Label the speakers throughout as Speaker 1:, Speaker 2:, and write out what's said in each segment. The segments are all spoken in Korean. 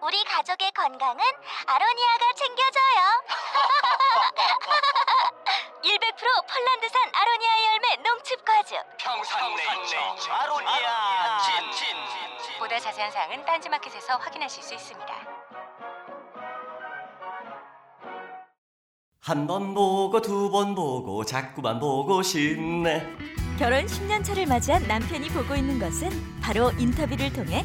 Speaker 1: 우리 가족의 건강은 아로니아가 챙겨줘요. 100% 폴란드산 아로니아 열매 농축 과즙.
Speaker 2: 평산 네이처 아로니아 친
Speaker 1: 보다 자세한 사항은 딴지마켓에서 확인하실 수 있습니다.
Speaker 2: 한 번 보고 두 번 보고 자꾸만 보고 싶네
Speaker 1: 결혼 10년 차를 맞이한 남편이 보고 있는 것은 바로 인터뷰를 통해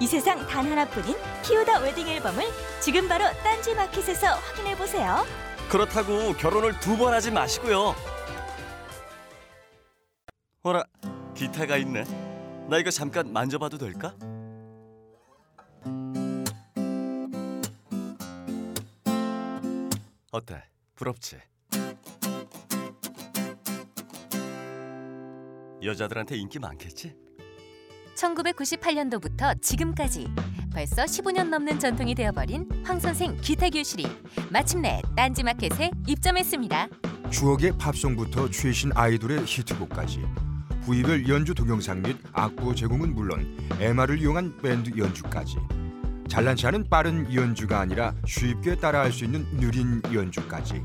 Speaker 1: 이 세상 단 하나뿐인 피우다 웨딩 앨범을 지금 바로 딴지 마켓에서 확인해 보세요.
Speaker 2: 그렇다고 결혼을 두 번 하지 마시고요 어라 기타가 있네 나 이거 잠깐 만져봐도 될까? 어때? 부럽지? 여자들한테 인기 많겠지?
Speaker 3: 1998년도부터 지금까지 벌써 15년 넘는 전통이 되어버린 황선생 기타 교실이 마침내 딴지마켓에 입점했습니다.
Speaker 4: 추억의 팝송부터 최신 아이돌의 히트곡까지 부위별 연주 동영상 및 악보 제공은 물론 MR을 이용한 밴드 연주까지 잘난치 않은 빠른 연주가 아니라 쉽게 따라할 수 있는 느린 연주까지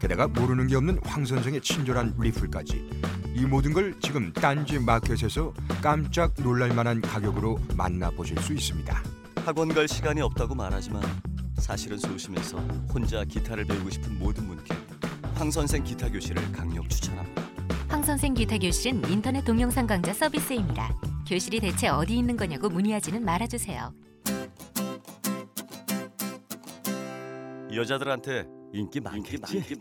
Speaker 4: 게다가 모르는 게 없는 황 선생의 친절한 리플까지 이 모든 걸 지금 딴지 마켓에서 깜짝 놀랄 만한 가격으로 만나보실 수 있습니다.
Speaker 2: 학원 갈 시간이 없다고 말하지만 사실은 소심해서 혼자 기타를 배우고 싶은 모든 분께 황 선생 기타 교실을 강력 추천합니다.
Speaker 3: 황 선생 기타 교실은 인터넷 동영상 강좌 서비스입니다. 교실이 대체 어디 있는 거냐고 문의하지는 말아주세요.
Speaker 2: 여자들한테 인기 많겠지?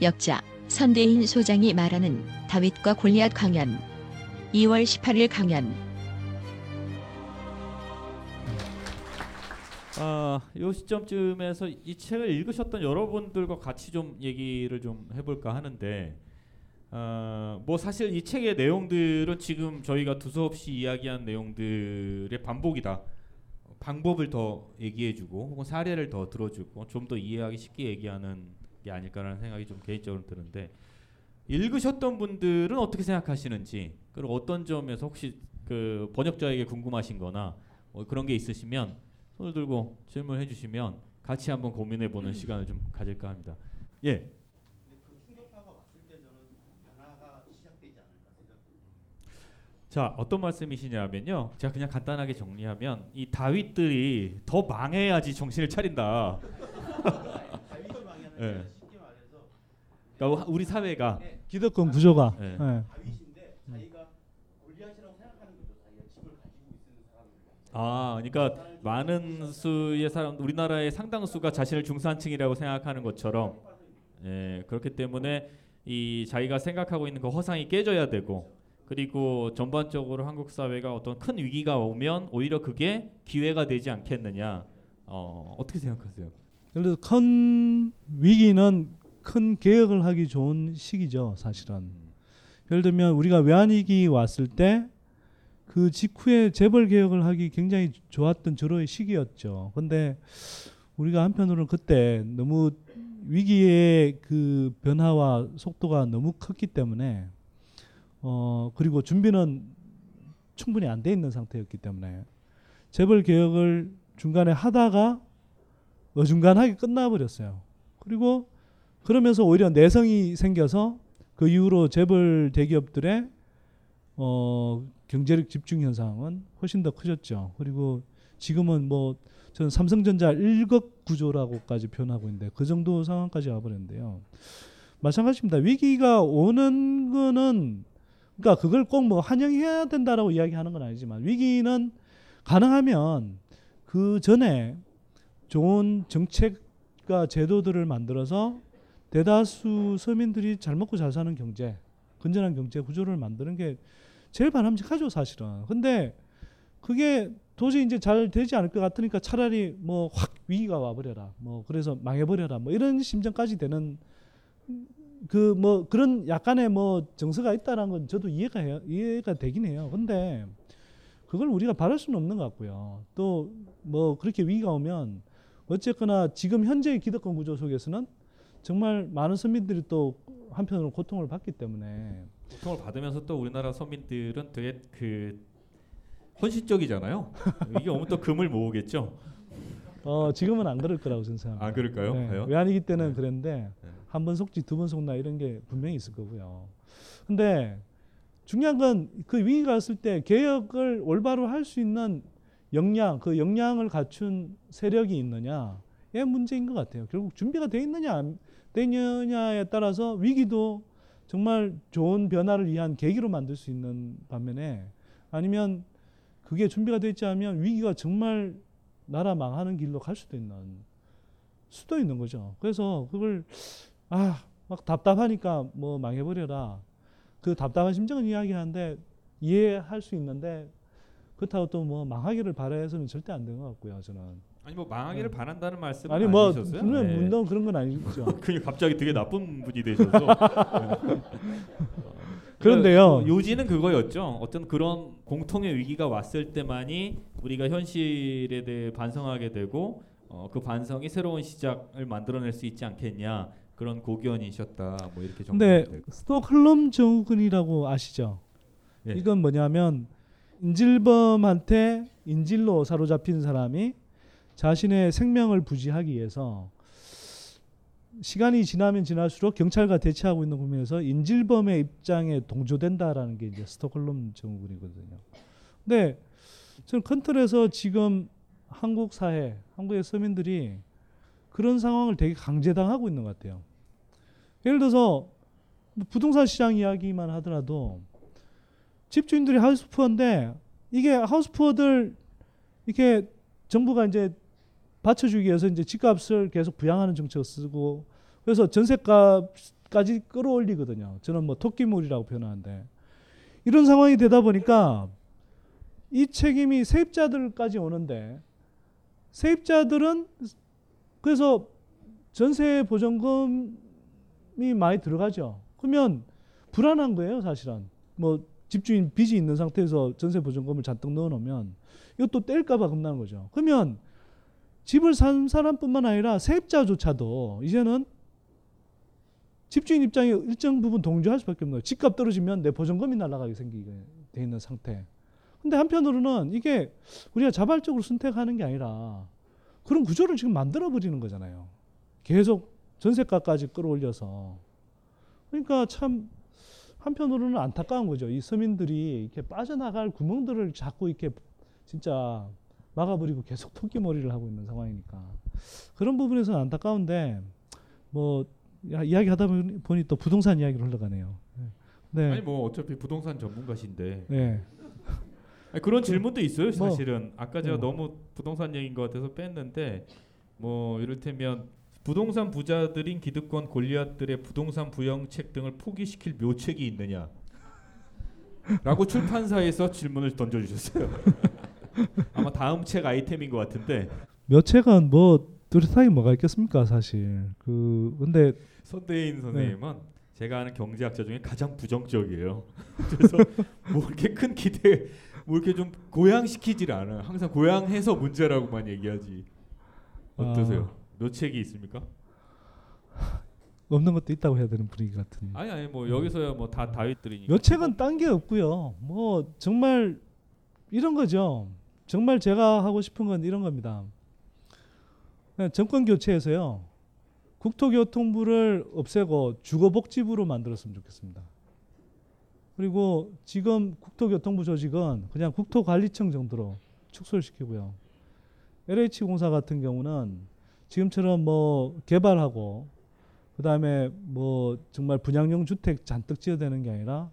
Speaker 5: 역자 선대인 소장이 말하는 다윗과 골리앗 강연 2월 18일 강연
Speaker 6: 아, 요 시점쯤에서 이 책을 읽으셨던 여러분들과 같이 좀 얘기를 좀 해볼까 하는데, 어, 뭐 사실 이 책의 내용들은 지금 저희가 두서없이 이야기한 내용들의 반복이다. 방법을 더 얘기해주고 혹은 사례를 더 들어주고 좀 더 이해하기 쉽게 얘기하는 게 아닐까라는 생각이 좀 개인적으로 드는데 읽으셨던 분들은 어떻게 생각하시는지 그리고 어떤 점에서 혹시 그 번역자에게 궁금하신거나 뭐 그런 게 있으시면 손을 들고 질문해 주시면 같이 한번 고민해 보는 시간을 좀 가질까 합니다. 예. 자 어떤 말씀이시냐면요. 제가 그냥 간단하게 정리하면 이 다윗들이 더 망해야지 정신을 차린다. 예. 그러니까 우리 사회가.
Speaker 7: 기득권 구조가.
Speaker 6: 네.
Speaker 7: 예.
Speaker 6: 아, 그러니까 많은 수의 사람, 우리나라의 상당수가 자신을 중산층이라고 생각하는 것처럼, 예, 그렇기 때문에 이 자기가 생각하고 있는 그 허상이 깨져야 되고, 그리고 전반적으로 한국 사회가 어떤 큰 위기가 오면 오히려 그게 기회가 되지 않겠느냐, 어, 어떻게 생각하세요?
Speaker 7: 그래서 큰 위기는 큰 개혁을 하기 좋은 시기죠, 사실은. 예를 들면 우리가 외환위기 왔을 때 그 직후에 재벌 개혁을 하기 굉장히 좋았던 저로의 시기였죠. 근데 우리가 한편으로는 그때 너무 위기의 그 변화와 속도가 너무 컸기 때문에 어 그리고 준비는 충분히 안 돼 있는 상태였기 때문에 재벌 개혁을 중간에 하다가 어중간하게 끝나버렸어요. 그리고 그러면서 오히려 내성이 생겨서 그 이후로 재벌 대기업들의 어, 경제력 집중 현상은 훨씬 더 커졌죠. 그리고 지금은 뭐 저는 삼성전자 일극 구조라고까지 표현하고 있는데 그 정도 상황까지 와버렸는데요. 마찬가지입니다. 위기가 오는 거는 그러니까 그걸 꼭 뭐 환영해야 된다라고 이야기하는 건 아니지만 위기는 가능하면 그 전에 좋은 정책과 제도들을 만들어서 대다수 서민들이 잘 먹고 잘 사는 경제, 건전한 경제 구조를 만드는 게 제일 바람직하죠, 사실은. 근데 그게 도저히 이제 잘 되지 않을 것 같으니까 차라리 뭐 확 위기가 와버려라, 뭐 그래서 망해버려라, 뭐 이런 심정까지 되는 그 뭐 그런 약간의 뭐 정서가 있다는 건 저도 이해가 해요, 이해가 되긴 해요. 근데 그걸 우리가 바랄 수는 없는 것 같고요. 또 뭐 그렇게 위기가 오면 어쨌거나 지금 현재의 기득권 구조 속에서는 정말 많은 서민들이 또 한편으로 고통을 받기 때문에
Speaker 6: 고통을 받으면서 또 우리나라 서민들은 되게 그 헌신적이잖아요. 이게 오면 또 금을 모으겠죠.
Speaker 7: 어 지금은 안 그럴 거라고 저는 생각합니다.
Speaker 6: 아 그럴까요?
Speaker 7: 네? 외환위기 때는
Speaker 6: 네.
Speaker 7: 그랬는데
Speaker 6: 네.
Speaker 7: 한번 속지 두 번 속나 이런 게 분명히 있을 거고요. 근데 중요한 건 그 위기가 왔을 때 개혁을 올바로 할 수 있는 역량, 그 역량을 갖춘 세력이 있느냐의 문제인 것 같아요. 결국 준비가 돼 있느냐 안 돼 있느냐에 따라서 위기도 정말 좋은 변화를 위한 계기로 만들 수 있는 반면에 아니면 그게 준비가 되어 있지 않으면 위기가 정말 나라 망하는 길로 갈 수도 있는 수도 있는 거죠. 그래서 그걸 아 막 답답하니까 뭐 망해버려라. 그 답답한 심정은 이야기하는데 이해할 수 있는데 그렇다고 또 뭐 망하기를 바라해서는 절대 안 되는 것 같고요. 저는
Speaker 6: 아니 뭐 망하기를
Speaker 7: 네.
Speaker 6: 바란다는 말씀은
Speaker 7: 아니 뭐
Speaker 6: 아니셨어요?
Speaker 7: 분명
Speaker 6: 네.
Speaker 7: 문동 그런 건 아니죠.
Speaker 6: 그냥 갑자기 되게 나쁜 분이 되셔서.
Speaker 7: 그런데요.
Speaker 6: 그 요지는 그거였죠. 어떤 그런 공통의 위기가 왔을 때만이 우리가 현실에 대해 반성하게 되고 어, 그 반성이 새로운 시작을 만들어낼 수 있지 않겠냐 그런 고견이셨다. 뭐 이렇게 정리될 것
Speaker 7: 스톡홀름 증후군이라고 아시죠?
Speaker 6: 예.
Speaker 7: 이건 뭐냐면 인질범한테 인질로 사로잡힌 사람이 자신의 생명을 부지하기 위해서 시간이 지나면 지날수록 경찰과 대치하고 있는 국면에서 인질범의 입장에 동조된다라는 게 이제 스톡홀름 증후군이거든요. 근데 큰 틀에서 지금 한국 사회, 한국의 서민들이 그런 상황을 되게 강제당하고 있는 것 같아요. 예를 들어서 뭐 부동산 시장 이야기만 하더라도 집주인들이 하우스푸어인데 이게 하우스푸어들 이렇게 정부가 이제 받쳐주기 위해서 이제 집값을 계속 부양하는 정책을 쓰고 그래서 전세값까지 끌어올리거든요. 저는 뭐 토끼몰이라고 표현하는데 이런 상황이 되다 보니까 이 책임이 세입자들까지 오는데 세입자들은 그래서 전세 보전금이 많이 들어가죠. 그러면 불안한 거예요, 사실은. 뭐 집주인 빚이 있는 상태에서 전세 보전금을 잔뜩 넣어 놓으면 이것도 뗄까 봐 겁나는 거죠. 그러면 집을 산 사람뿐만 아니라 세입자조차도 이제는 집주인 입장에 일정 부분 동조할 수밖에 없는 거예요. 집값 떨어지면 내 보전금이 날아가게 생기게 돼 있는 상태. 근데 한편으로는 이게 우리가 자발적으로 선택하는 게 아니라 그런 구조를 지금 만들어 버리는 거잖아요. 계속 전세가까지 끌어올려서. 그러니까 참 한편으로는 안타까운 거죠. 이 서민들이 이렇게 빠져나갈 구멍들을 자꾸 이렇게 진짜 막아버리고 계속 토끼머리를 하고 있는 상황이니까 그런 부분에서는 안타까운데 뭐 야- 이야기 하다 보니, 또 부동산 이야기로 흘러가네요. 네.
Speaker 6: 아니 뭐 어차피 부동산 전문가신데
Speaker 7: 네.
Speaker 6: 그런 질문도 있어요.
Speaker 7: 뭐,
Speaker 6: 사실은 아까 제가
Speaker 7: 뭐.
Speaker 6: 너무 부동산 얘기인 것 같아서 뺐는데 뭐 이를테면 부동산 부자들인 기득권 골리앗들의 부동산 부영책 등을 포기시킬 묘책이 있느냐? 라고 출판사에서 질문을 던져주셨어요. 아마 다음 책 아이템인 것 같은데
Speaker 7: 몇 책은 뭐 뚜렷하게 뭐가 있겠습니까, 사실. 그 근데
Speaker 6: 선대인 선생님은
Speaker 7: 네.
Speaker 6: 제가 아는 경제학자 중에 가장 부정적이에요. 그래서 뭐 이렇게 큰 기대, 뭐 이렇게 좀 고양시키질 않아요. 항상 고양해서 문제라고만 얘기하지. 어떠세요?
Speaker 7: 아.
Speaker 6: 묘책이 있습니까?
Speaker 7: 없는 것도 있다고 해야 되는 분위기 같은.
Speaker 6: 아니 아니 뭐 여기서야 뭐 다 다윗들이니까.
Speaker 7: 몇 책은 딴 게 없고요. 뭐 정말 이런 거죠. 정말 제가 하고 싶은 건 이런 겁니다. 그냥 정권 교체해서요. 국토교통부를 없애고 주거복지부로 만들었으면 좋겠습니다. 그리고 지금 국토교통부 조직은 그냥 국토관리청 정도로 축소를 시키고요. LH공사 같은 경우는 지금처럼 뭐 개발하고 그다음에 뭐 정말 분양용 주택 잔뜩 지어대는 게 아니라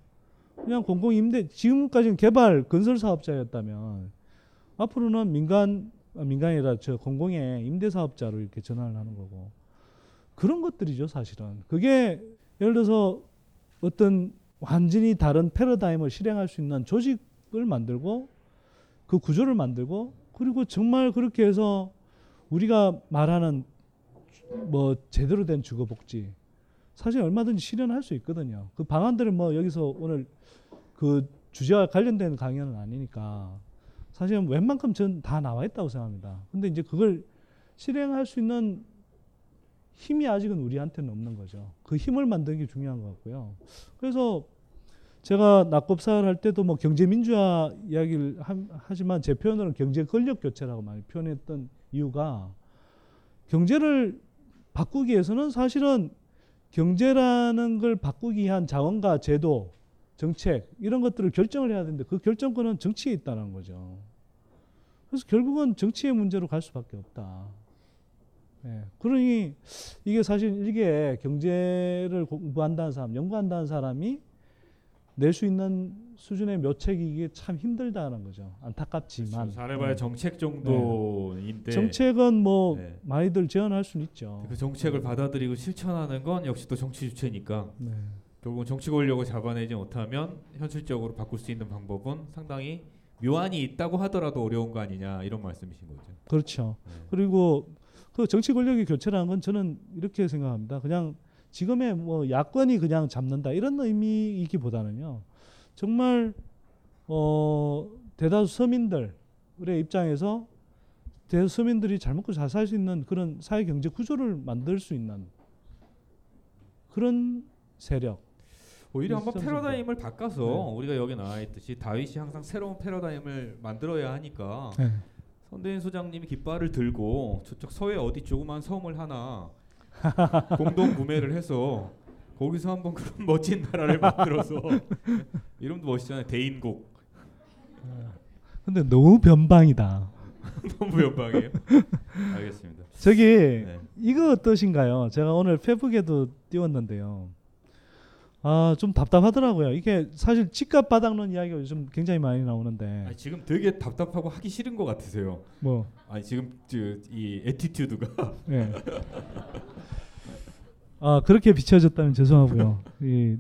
Speaker 7: 그냥 공공임대 지금까지는 개발 건설 사업자였다면 앞으로는 민간 아, 민간이 아니라 저 공공의 임대 사업자로 이렇게 전환을 하는 거고. 그런 것들이죠 사실은. 그게 예를 들어서 어떤 완전히 다른 패러다임을 실행할 수 있는 조직을 만들고 그 구조를 만들고 그리고 정말 그렇게 해서 우리가 말하는 뭐 제대로 된 주거복지 사실 얼마든지 실현할 수 있거든요. 그 방안들을 뭐 여기서 오늘 그 주제와 관련된 강연은 아니니까 사실은 웬만큼 전 다 나와 있다고 생각합니다. 근데 이제 그걸 실행할 수 있는 힘이 아직은 우리한테는 없는 거죠. 그 힘을 만드는 게 중요한 것 같고요. 그래서 제가 낙곱사를 할 때도 뭐 경제 민주화 이야기를 하- 하지만 제 표현으로는 경제 권력 교체라고 많이 표현했던 이유가 경제를 바꾸기 위해서는 사실은 경제라는 걸 바꾸기 위한 자원과 제도, 정책 이런 것들을 결정을 해야 되는데 그 결정권은 정치에 있다는 거죠. 그래서 결국은 정치의 문제로 갈 수밖에 없다. 예, 그러니 이게 사실 이게 경제를 공부한다는 사람, 연구한다는 사람이 낼 수 있는 수준의 묘책이 이게 참 힘들다는 거죠. 안타깝지만
Speaker 6: 잘해봐야
Speaker 7: 네.
Speaker 6: 정책 정도인데
Speaker 7: 정책은 뭐
Speaker 6: 네.
Speaker 7: 많이들 제안할 수는 있죠.
Speaker 6: 그 정책을 받아들이고 실천하는 건 역시 또 정치 주체니까
Speaker 7: 네.
Speaker 6: 결국은 정치 권력을 잡아내지 못하면 현실적으로 바꿀 수 있는 방법은 상당히 묘안이 있다고 하더라도 어려운 거 아니냐 이런 말씀이신 거죠.
Speaker 7: 그렇죠.
Speaker 6: 네.
Speaker 7: 그리고 그 정치 권력의 교체라는 건 저는 이렇게 생각합니다. 그냥 지금의 뭐 야권이 그냥 잡는다 이런 의미이기보다는요. 정말 어 대다수 서민들의 입장에서 대다수 서민들이 잘 먹고 잘 살 수 있는 그런 사회 경제 구조를 만들 수 있는 그런 세력.
Speaker 6: 오히려 한번. 패러다임을 바꿔서
Speaker 7: 네.
Speaker 6: 우리가 여기 나와 있듯이 다윗이 항상 새로운 패러다임을 만들어야 하니까
Speaker 7: 네.
Speaker 6: 선대인 소장님이 깃발을 들고 저쪽 서해 어디 조그만 섬을 하나 공동 구매를 해서 거기서 한번 그런 멋진 나라를 만들어서 이름도 멋있잖아요 대인국
Speaker 7: 근데 너무 변방이다.
Speaker 6: 너무 연방이에요. 알겠습니다.
Speaker 7: 저기
Speaker 6: 네.
Speaker 7: 이거 어떠신가요? 제가 오늘 페북에도 띄웠는데요. 아, 좀 답답하더라고요. 이게 사실 집값 바닥론 이야기가 요즘 굉장히 많이 나오는데
Speaker 6: 아니, 지금 되게 답답하고 하기 싫은 것 같으세요.
Speaker 7: 뭐
Speaker 6: 아니 지금 저, 이 attitude가
Speaker 7: 예. 아, 그렇게 비춰졌다면 죄송하고요. 이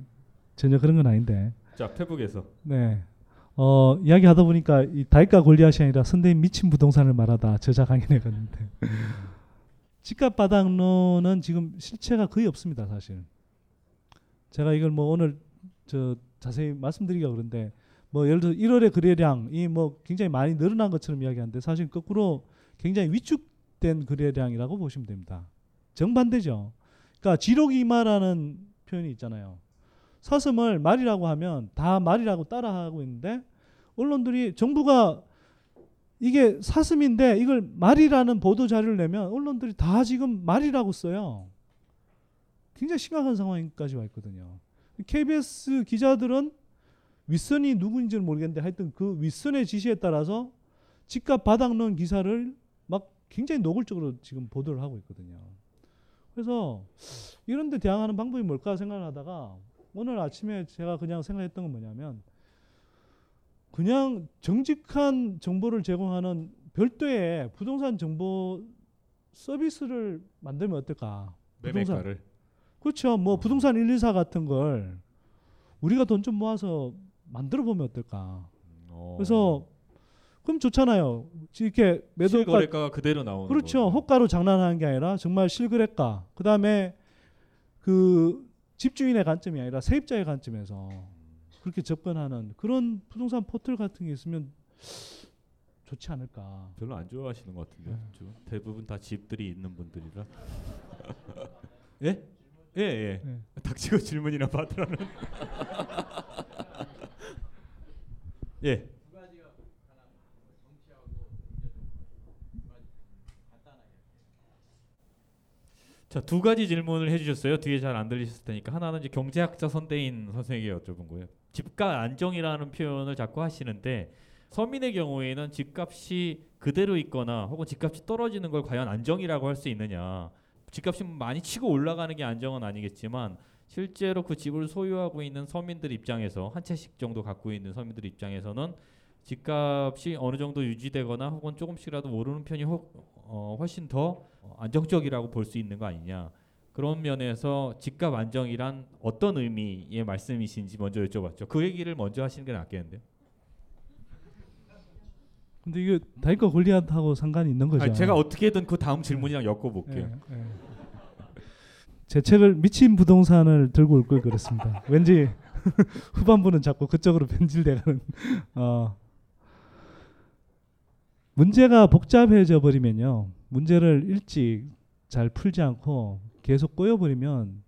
Speaker 7: 전혀 그런 건 아닌데.
Speaker 6: 자 페북에서
Speaker 7: 네. 어, 이야기 하다 보니까 이 다이가 골리앗이 아니라 선대인 미친 부동산을 말하다 저자 강연에 갔는데 집값 바닥론은 지금 실체가 거의 없습니다, 사실. 제가 이걸 뭐 오늘 저 자세히 말씀드리기가 그런데 뭐 예를 들어 1월의 거래량이 뭐 굉장히 많이 늘어난 것처럼 이야기하는데 사실 거꾸로 굉장히 위축된 거래량이라고 보시면 됩니다. 정반대죠. 그러니까 지록이마라는 표현이 있잖아요. 사슴을 말이라고 하면 다 말이라고 따라하고 있는데 언론들이 정부가 이게 사슴인데 이걸 말이라는 보도 자료를 내면 언론들이 다 지금 말이라고 써요. 굉장히 심각한 상황까지 와 있거든요. KBS 기자들은 윗선이 누구인지는 모르겠는데 하여튼 그 윗선의 지시에 따라서 집값 바닥론 기사를 막 굉장히 노골적으로 지금 보도를 하고 있거든요. 그래서 이런 데 대항하는 방법이 뭘까 생각을 하다가 오늘 아침에 제가 그냥 생각했던 건 뭐냐면 그냥 정직한 정보를 제공하는 별도의 부동산 정보 서비스를 만들면 어떨까?
Speaker 6: 매매가를
Speaker 7: 그렇죠. 뭐 부동산 124 같은 걸 우리가 돈 좀 모아서 만들어 보면 어떨까?
Speaker 6: 어.
Speaker 7: 그래서 그럼 좋잖아요. 이렇게 매도가
Speaker 6: 실거래가가 그대로 나오는
Speaker 7: 그렇죠. 호가로 장난하는 게 아니라 정말 실거래가. 그다음에 그 집주인의 관점이 아니라 세입자의 관점에서 그렇게 접근하는 그런 부동산 포털 같은 게 있으면 좋지 않을까.
Speaker 6: 별로 안 좋아하시는 것 같은데요.
Speaker 7: 네.
Speaker 6: 좀 대부분 다 집들이 있는 분들이라. 예? 예, 예.
Speaker 7: 네.
Speaker 6: 닥치고 질문이나 받으라는. 예. 자, 두 가지 질문을 해 주셨어요. 뒤에 잘 안 들리셨을 테니까. 하나는 이제 경제학자 선대인 선생에게 여쭤본 거예요. 집값 안정이라는 표현을 자꾸 하시는데 서민의 경우에는 집값이 그대로 있거나 혹은 집값이 떨어지는 걸 과연 안정이라고 할 수 있느냐. 집값이 많이 치고 올라가는 게 안정은 아니겠지만 실제로 그 집을 소유하고 있는 서민들 입장에서 한 채씩 정도 갖고 있는 서민들 입장에서는 집값이 어느 정도 유지되거나 혹은 조금씩이라도 오르는 편이 혹, 어, 훨씬 더 안정적이라고 볼 수 있는 거 아니냐. 그런 면에서 집값 안정이란 어떤 의미의 말씀이신지 먼저 여쭤봤죠. 그 얘기를 먼저 하시는 게 낫겠는데요.
Speaker 7: 근데 이게 다윗과 골리앗하고 상관이 있는 거죠.
Speaker 6: 제가 어떻게든 그 다음 질문이랑 엮어볼게요.
Speaker 7: 예, 예. 제 책을 미친 부동산을 들고 올 걸 그랬습니다. 왠지 후반부는 자꾸 그쪽으로 변질돼가는. 어. 문제가 복잡해져 버리면요, 문제를 일찍 잘 풀지 않고 계속 꼬여버리면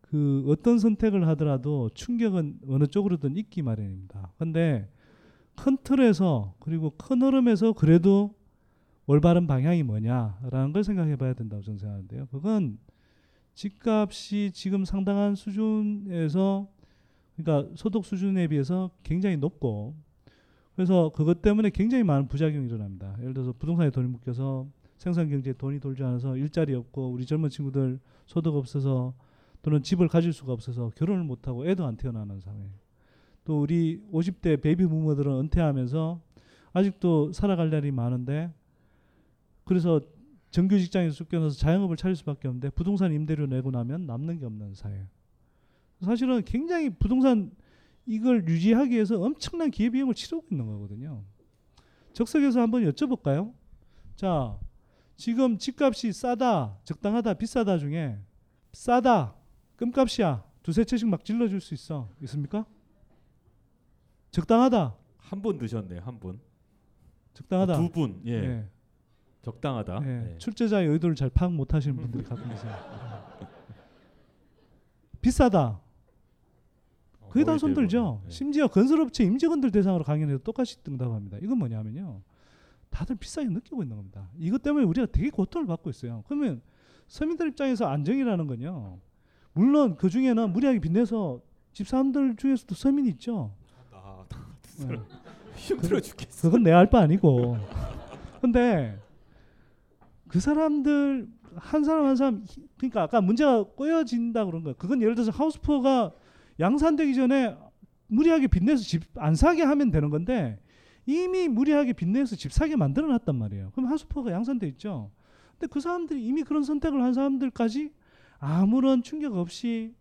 Speaker 7: 그 어떤 선택을 하더라도 충격은 어느 쪽으로든 있기 마련입니다. 근데 큰 틀에서 그리고 큰 흐름에서 그래도 올바른 방향이 뭐냐라는 걸 생각해 봐야 된다고 저는 생각하는데요. 그건 집값이 지금 상당한 수준에서 그러니까 소득 수준에 비해서 굉장히 높고 그래서 그것 때문에 굉장히 많은 부작용이 일어납니다. 예를 들어서 부동산에 돈이 묶여서 생산 경제에 돈이 돌지 않아서 일자리 없고 우리 젊은 친구들 소득 없어서 또는 집을 가질 수가 없어서 결혼을 못 하고 애도 안 태어나는 상황. 또 우리 50대 베이비 부모들은 은퇴하면서 아직도 살아갈 날이 많은데 그래서 정규 직장에서 쫓겨나서 자영업을 차릴 수밖에 없는데 부동산 임대료 내고 나면 남는 게 없는 사회. 사실은 굉장히 부동산 이걸 유지하기 위해서 엄청난 기회 비용을 치르고 있는 거거든요. 적석에서 한번 여쭤볼까요? 자, 지금 집값이 싸다, 적당하다, 비싸다 중에 싸다, 끔값이야, 두세 채씩 막 질러줄 수 있어. 있습니까? 적당하다.
Speaker 6: 한 분 드셨네요. 한 분.
Speaker 7: 적당하다.
Speaker 6: 두 분. 예.
Speaker 7: 예.
Speaker 6: 적당하다.
Speaker 7: 예.
Speaker 6: 예.
Speaker 7: 출제자의 의도를 잘 파악 못 하시는 분들이 가끔 계세요. 비싸다.
Speaker 6: 어,
Speaker 7: 그게 다
Speaker 6: 거의
Speaker 7: 손들죠. 심지어 건설업체 임직원들 대상으로 강연해도 똑같이 응답합니다. 이건 뭐냐면요. 다들 비싸게 느끼고 있는 겁니다. 이것 때문에 우리가 되게 고통을 받고 있어요. 그러면 서민들 입장에서 안정이라는 건요. 물론 그 중에는 무리하게 빚내서 집사람들 중에서도 서민이 있죠.
Speaker 6: 아,
Speaker 7: 예.
Speaker 6: 힘들어 죽겠어.
Speaker 7: 그건 내 알 바 아니고. 근데 그 사람들 한 사람 한 사람 히- 그러니까 아까 문제가 꼬여진다 그런 거예요. 그건 예를 들어서 하우스포가 양산되기 전에 무리하게 빚내서 집 안 사게 하면 되는 건데 이미 무리하게 빚내서 집 사게 만들어 놨단 말이에요. 그럼 하우스포가 양산돼 있죠. 근데 그 사람들이 이미 그런 선택을 한 사람들까지 아무런 충격 없이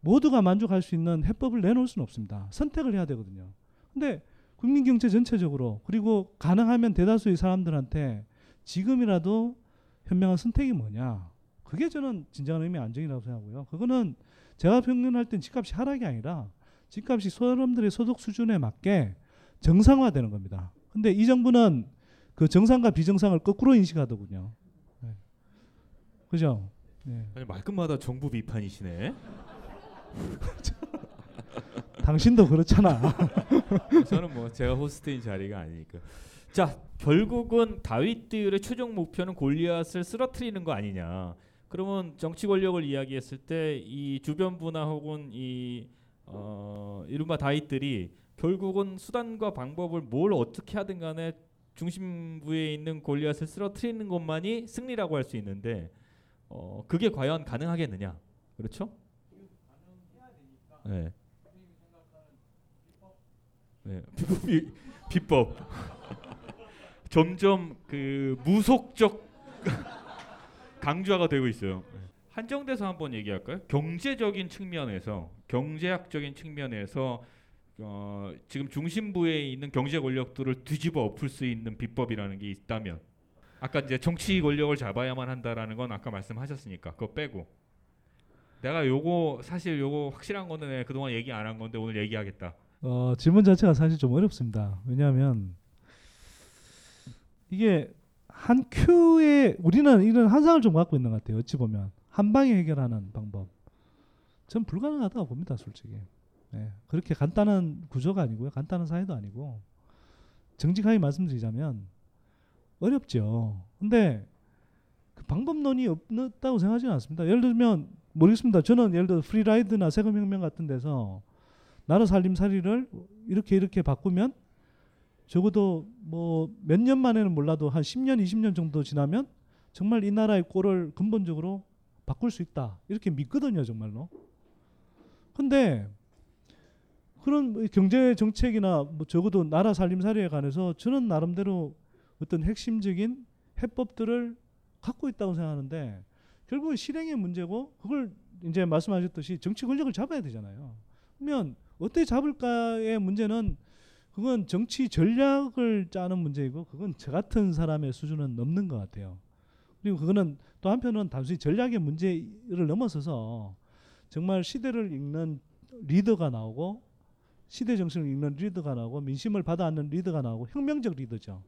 Speaker 7: 모두가 만족할 수 있는 해법을 내놓을 수는 없습니다. 선택을 해야 되거든요. 근데 국민 경제 전체적으로 그리고 가능하면 대다수의 사람들한테 지금이라도 현명한 선택이 뭐냐? 그게 저는 진정한 의미의 안정이라고 생각하고요. 그거는 제가 평균할 땐 집값이 하락이 아니라 집값이 사람들의 소득 수준에 맞게 정상화되는 겁니다. 근데 이 정부는 그 정상과 비정상을 거꾸로 인식하더군요. 네. 그죠? 네.
Speaker 6: 아니 말끝마다 정부 비판이시네.
Speaker 7: 당신도 그렇잖아.
Speaker 6: 저는 뭐 제가 호스트인 자리가 아니니까. 자, 결국은 다윗들의 최종 목표는 골리앗을 쓰러뜨리는 거 아니냐. 그러면 정치 권력을 이야기했을 때 이 주변부나 혹은 이 어, 이른바 다윗들이 결국은 수단과 방법을 뭘 어떻게 하든 간에 중심부에 있는 골리앗을 쓰러뜨리는 것만이 승리라고 할 수 있는데 어, 그게 과연 가능하겠느냐? 그렇죠? 네. 네. 비법. 점점 그 무속적 강조화가 되고 있어요. 한정돼서 한번 얘기할까요? 경제적인 측면에서 경제학적인 측면에서 어, 지금 중심부에 있는 경제 권력들을 뒤집어 엎을 수 있는 비법이라는 게 있다면 아까 이제 정치 권력을 잡아야만 한다라는 건 아까 말씀하셨으니까 그거 빼고 내가 요거 사실 요거 확실한 거는 그동안 얘기 안 한 건데 오늘 얘기하겠다.
Speaker 7: 어, 질문 자체가 사실 좀 어렵습니다. 왜냐하면 이게 한 큐에 우리는 이런 한상을 좀 갖고 있는 것 같아요. 어찌 보면 한 방에 해결하는 방법. 전 불가능하다고 봅니다, 솔직히. 예, 그렇게 간단한 구조가 아니고요, 간단한 사회도 아니고 정직하게 말씀드리자면 어렵죠. 근데 그 방법론이 없다고 생각하지는 않습니다. 예를 들면 모르겠습니다. 저는 예를 들어 프리라이드나 세금혁명 같은 데서 나라 살림살이를 이렇게 이렇게 바꾸면 적어도 뭐 몇 년 만에는 몰라도 한 10년, 20년 정도 지나면 정말 이 나라의 꼴을 근본적으로 바꿀 수 있다. 이렇게 믿거든요, 정말로. 근데 그런 뭐 경제 정책이나 뭐 적어도 나라 살림살이에 관해서 저는 나름대로 어떤 핵심적인 해법들을 갖고 있다고 생각하는데 결국은 실행의 문제고 그걸 이제 말씀하셨듯이 정치 권력을 잡아야 되잖아요. 그러면 어떻게 잡을까의 문제는 그건 정치 전략을 짜는 문제이고 그건 저 같은 사람의 수준은 넘는 것 같아요. 그리고 그거는 또 한편은 단순히 전략의 문제를 넘어서서 정말 시대를 읽는 리더가 나오고 시대 정신을 읽는 리더가 나오고 민심을 받아안는 리더가 나오고 혁명적 리더죠.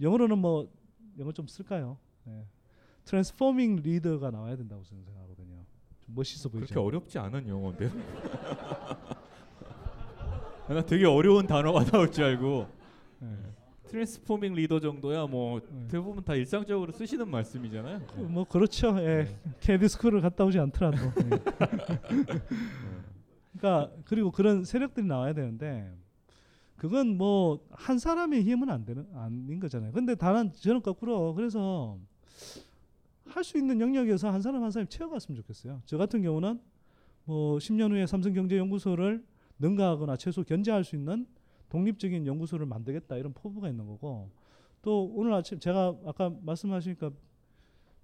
Speaker 7: 영어로는 뭐 영어 좀 쓸까요? 네. 트랜스포밍 리더가 나와야 된다고 저는 생각하거든요. 좀 멋있어 보이죠.
Speaker 6: 그렇게 어렵지 않은 용어인데요. 나 되게 어려운 단어가 나올 줄 알고
Speaker 7: 네.
Speaker 6: transforming leader 정도야 뭐
Speaker 7: 네.
Speaker 6: 대부분 다 일상적으로 쓰시는 말씀이잖아요.
Speaker 7: 그 뭐 그렇죠. 예. 케네디 스쿨을 갔다 오지 않더라도. 예. 그러니까 그리고 그런 세력들이 나와야 되는데 그건 뭐 한 사람의 힘은 안 되는 아닌 거잖아요. 근데 다른 저는 거꾸로 그래서 할 수 있는 영역에서 한 사람 한 사람이 채워갔으면 좋겠어요. 저 같은 경우는 뭐 10년 후에 삼성경제연구소를 능가하거나 최소 견제할 수 있는 독립적인 연구소를 만들겠다 이런 포부가 있는 거고 또 오늘 아침 제가 아까 말씀하시니까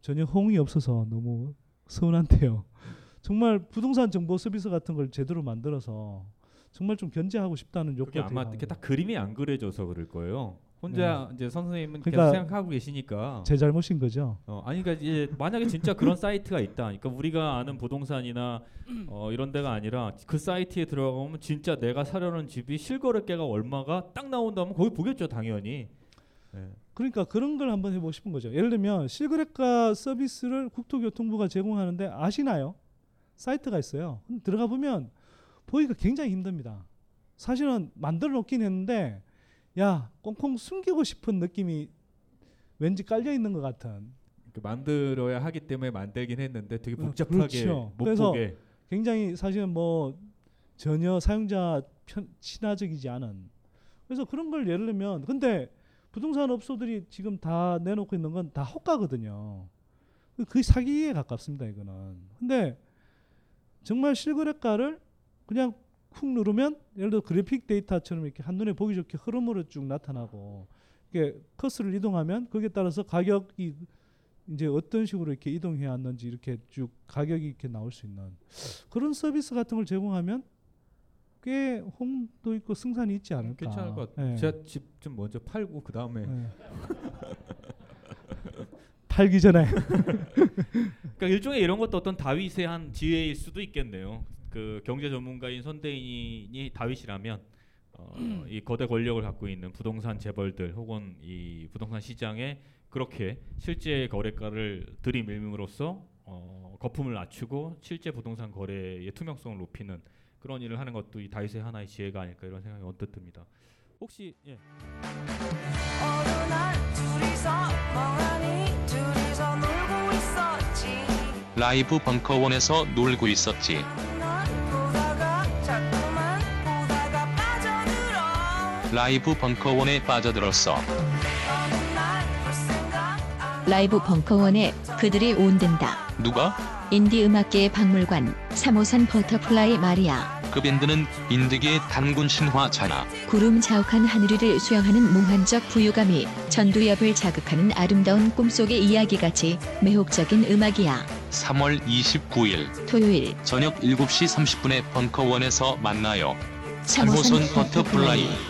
Speaker 7: 전혀 호응이 없어서 너무 서운한데요. 정말 부동산 정보 서비스 같은 걸 제대로 만들어서 정말 좀 견제하고 싶다는 욕구가
Speaker 6: 아마 이렇게 딱. 그림이 안 그려져서 그럴 거예요. 혼자 이제 선생님은 계속
Speaker 7: 그러니까
Speaker 6: 생각하고 계시니까.
Speaker 7: 제 잘못인 거죠.
Speaker 6: 어, 아니 그러니까 이제 만약에 진짜 그런 사이트가 있다. 그러니까 우리가 아는 부동산이나 어, 이런 데가 아니라 그 사이트에 들어가면 진짜 내가 사려는 집이 실거래가가 얼마가 딱 나온다면 거기 보겠죠, 당연히. 네.
Speaker 7: 그러니까 그런 걸 한번 해보고 싶은 거죠. 예를 들면 실거래가 서비스를 국토교통부가 제공하는데 아시나요? 사이트가 있어요. 들어가 보면 보기가 굉장히 힘듭니다. 사실은 만들어 놓긴 했는데 야 꽁꽁 숨기고 싶은 느낌이 왠지 깔려 있는 것 같은
Speaker 6: 그 만들어야 하기 때문에 만들긴 했는데 되게
Speaker 7: 어,
Speaker 6: 복잡하게
Speaker 7: 그렇죠.
Speaker 6: 못
Speaker 7: 그래서
Speaker 6: 보게.
Speaker 7: 굉장히 사실은 뭐 전혀 사용자 편, 친화적이지 않은 그래서 그런 걸 예를 들면 근데 부동산 업소들이 지금 다 내놓고 있는 건 다 호가거든요. 그 사기에 가깝습니다 이거는. 근데 정말 실거래가를 그냥 쿡 누르면 예를 들어 그래픽 데이터처럼 이렇게 한눈에 보기 좋게 흐름으로 쭉 나타나고 이게 커스를 이동하면 거기에 따라서 가격이 이제 어떤 식으로 이렇게 이동해 왔는지 이렇게 쭉 가격이 이렇게 나올 수 있는 그런 서비스 같은 걸 제공하면 꽤 홍도 있고 승산이 있지 않을까.
Speaker 6: 괜찮을 것 같아요.
Speaker 7: 예.
Speaker 6: 제가 집 좀 먼저 팔고 그 다음에
Speaker 7: 예. 팔기 전에
Speaker 6: 그러니까 일종의 이런 것도 어떤 다윗의 한 지혜일 수도 있겠네요. 그 경제 전문가인 손대인이 다윗이라면 어, 이 거대 권력을 갖고 있는 부동산 재벌들 혹은 이 부동산 시장에 그렇게 실제 거래가를 들이밀므로써 어, 거품을 낮추고 실제 부동산 거래의 투명성을 높이는 그런 일을 하는 것도 이 다윗의 하나의 지혜가 아닐까 이런 생각이 언뜻 듭니다. 혹시 예.
Speaker 8: 어느 날 둘이서 멍하니 둘이서 놀고 있었지
Speaker 9: 라이브 벙커원에서 놀고 있었지. 라이브 벙커원에 빠져들었어.
Speaker 5: 라이브 벙커원에 그들이 온댄다.
Speaker 9: 누가?
Speaker 5: 인디 음악계의 박물관 3호선 버터플라이 마리아
Speaker 9: 그 밴드는 인디계의 단군 신화잖아.
Speaker 5: 구름 자욱한 하늘 위를 수영하는 몽환적 부유감이 전두엽을 자극하는 아름다운 꿈속의 이야기같이 매혹적인 음악이야.
Speaker 9: 3월 29일
Speaker 5: 토요일
Speaker 9: 저녁 7시 30분에 벙커원에서 만나요.
Speaker 5: 3호선
Speaker 9: 3호선 버터플라이.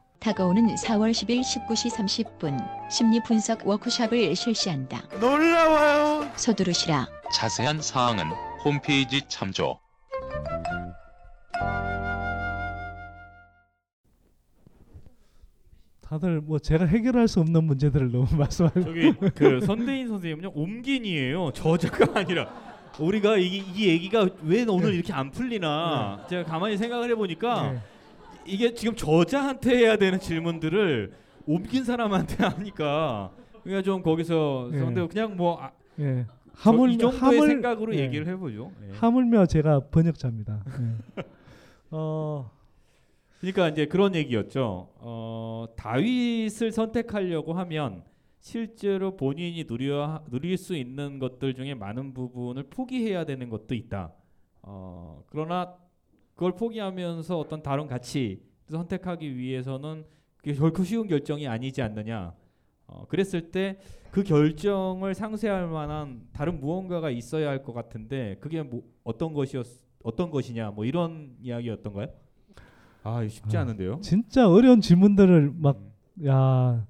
Speaker 5: 다가오는 4월 10일 19시 30분 심리 분석 워크숍을 실시한다.
Speaker 10: 놀라워요.
Speaker 5: 서두르시라.
Speaker 9: 자세한 사항은 홈페이지 참조.
Speaker 7: 다들 뭐 제가 해결할 수 없는 문제들을 너무 말씀하시고
Speaker 6: 저기 그 선대인 선생님은요 옴긴이에요 저자가 아니라 우리가 이, 이 얘기가 왜 오늘 이렇게 안 풀리나 제가 가만히 생각을 해보니까
Speaker 7: 네.
Speaker 6: 이게 지금 저자한테 해야 되는 질문들을 옮긴 사람한테 하니까 그러니까 좀 거기서
Speaker 7: 네.
Speaker 6: 선대 그냥 뭐 아,
Speaker 7: 예.
Speaker 6: 저
Speaker 7: 하물
Speaker 6: 이 정도의
Speaker 7: 하물-
Speaker 6: 생각으로
Speaker 7: 예.
Speaker 6: 얘기를 해보죠. 예.
Speaker 7: 하물며 제가 번역자입니다. 예. 어
Speaker 6: 그러니까 이제 그런 얘기였죠. 어, 다윗을 선택하려고 하면 실제로 본인이 누려 누릴 수 있는 것들 중에 많은 부분을 포기해야 되는 것도 있다. 어, 그러나 그걸 포기하면서 어떤 다른 가치 선택하기 위해서는 그게 결코 쉬운 결정이 아니지 않느냐. 어, 그랬을 때 그 결정을 상쇄할 만한 다른 무언가가 있어야 할 것 같은데 그게 뭐 어떤 것이었 어떤 것이냐 뭐 이런 이야기였던가요? 아, 쉽지
Speaker 7: 아,
Speaker 6: 않은데요.
Speaker 7: 진짜 어려운 질문들을 막 야.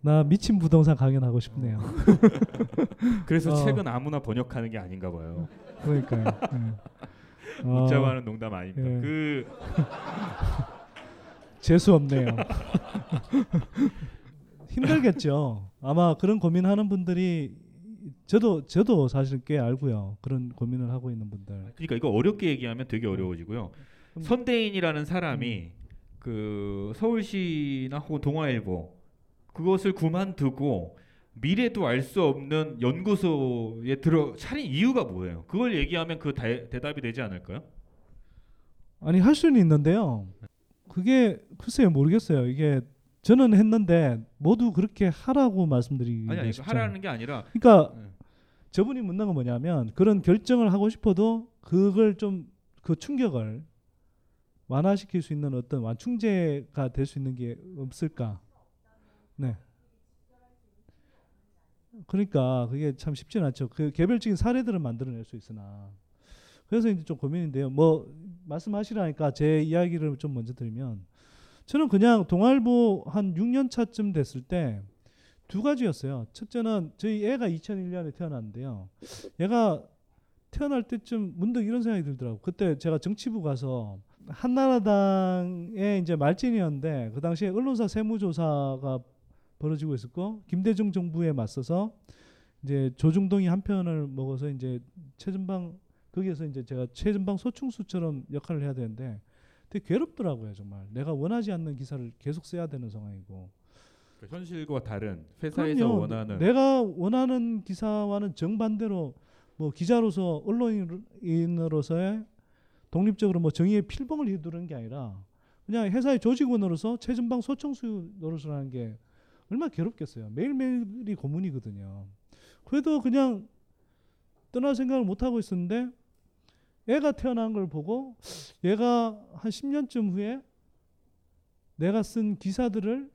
Speaker 7: 나 미친 부동산 강연하고 싶네요.
Speaker 6: 그래서
Speaker 7: 어,
Speaker 6: 책은 아무나 번역하는 게 아닌가 봐요.
Speaker 7: 그러니까요. 예. 어,
Speaker 6: 웃자고 하는 농담 아닙니다.
Speaker 7: 예.
Speaker 6: 그
Speaker 7: 재수 없네요. 힘들겠죠. 아마 그런 고민하는 분들이 저도 저도 사실 꽤 알고요. 그런 고민을 하고 있는 분들.
Speaker 6: 그러니까 이거 어렵게 얘기하면 되게 어려워지고요.
Speaker 7: 음.
Speaker 6: 선대인이라는 사람이 그 서울시나 혹은 동아일보 그것을 그만두고 미래도 알 수 없는 연구소에 들어 차린 이유가 뭐예요? 그걸 얘기하면 그 대, 대답이 되지 않을까요?
Speaker 7: 아니 할 수는 있는데요. 그게 글쎄요 모르겠어요. 이게 저는 했는데 모두 그렇게 하라고 말씀드리기
Speaker 6: 아니 아니
Speaker 7: 쉽지
Speaker 6: 하라는 게 아니라
Speaker 7: 그러니까
Speaker 6: 네.
Speaker 7: 저분이 묻는 건 뭐냐면 그런 결정을 하고 싶어도 그걸 좀 그 충격을 완화시킬 수 있는 어떤 완충제가 될 수 있는 게 없을까? 네. 그러니까 그게 참 쉽지는 않죠. 그 개별적인 사례들은 만들어낼 수 있으나 그래서 이제 좀 고민인데요. 뭐 말씀하시라니까 제 이야기를 좀 먼저 드리면 저는 그냥 동아일보 한 6년 차쯤 됐을 때 두 가지였어요. 첫째는 저희 애가 2001년에 태어났는데요. 얘가 태어날 때쯤 문득 이런 생각이 들더라고. 그때 제가 정치부 가서 한나라당의 이제 말진이었는데 그 당시에 언론사 세무조사가 벌어지고 있었고 김대중 정부에 맞서서 이제 조중동이 한 편을 먹어서 이제 최전방 거기에서 이제 제가 최전방 소충수처럼 역할을 해야 되는데 되게 괴롭더라고요 정말 내가 원하지 않는 기사를 계속 써야 되는 상황이고
Speaker 6: 그 현실과 다른 회사에서
Speaker 7: 그럼요.
Speaker 6: 원하는
Speaker 7: 내가 원하는 기사와는 정반대로 뭐 기자로서 언론인으로서의 독립적으로 뭐 정의의 필봉을 휘두르는 게 아니라 그냥 회사의 조직원으로서 최전방 소청수 노릇을 하는 게 얼마나 괴롭겠어요. 매일매일이 고문이거든요. 그래도 그냥 떠날 생각을 못 하고 있었는데 애가 태어난 걸 보고 얘가 한 10년쯤 후에 내가 쓴 기사들을